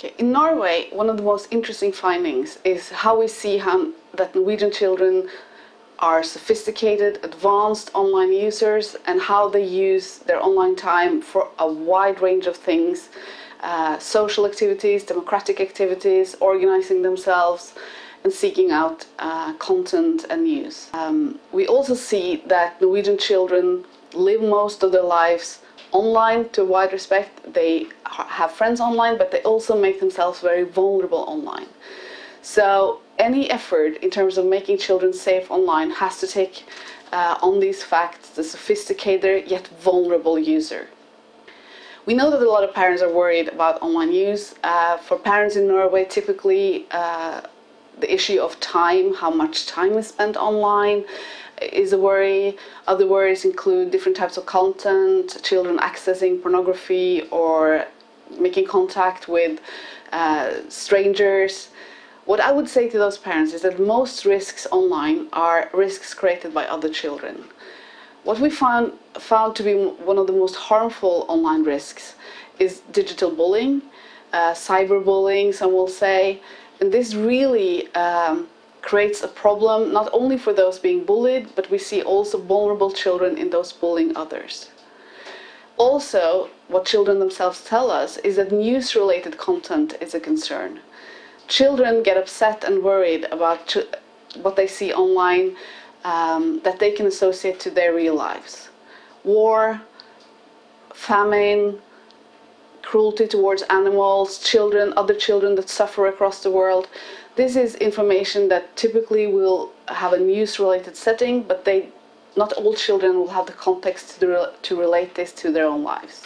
Okay. In Norway, one of the most interesting findings is how we see how, that Norwegian children are sophisticated, advanced online users, and how they use their online time for a wide range of things uh, social activities, democratic activities, organizing themselves, and seeking out uh, content and news. Um, we also see that Norwegian children live most of their lives online to a wide respect. They have friends online, but they also make themselves very vulnerable online. So any effort in terms of making children safe online has to take uh, on these facts the sophisticated yet vulnerable user. We know that a lot of parents are worried about online use. Uh, for parents in Norway, typically uh, the issue of time, how much time is spent online, is a worry. Other worries include different types of content, children accessing pornography or making contact with uh, strangers. What I would say to those parents is that most risks online are risks created by other children. What we found, found to be one of the most harmful online risks is digital bullying, uh, cyberbullying, some will say. And this really um, creates a problem not only for those being bullied, but we see also vulnerable children in those bullying others. Also, what children themselves tell us is that news related content is a concern. Children get upset and worried about what they see online um, that they can associate to their real lives. War, famine, cruelty towards animals, children, other children that suffer across the world. This is information that typically will have a news related setting, but they, not all children will have the context to, to relate this to their own lives.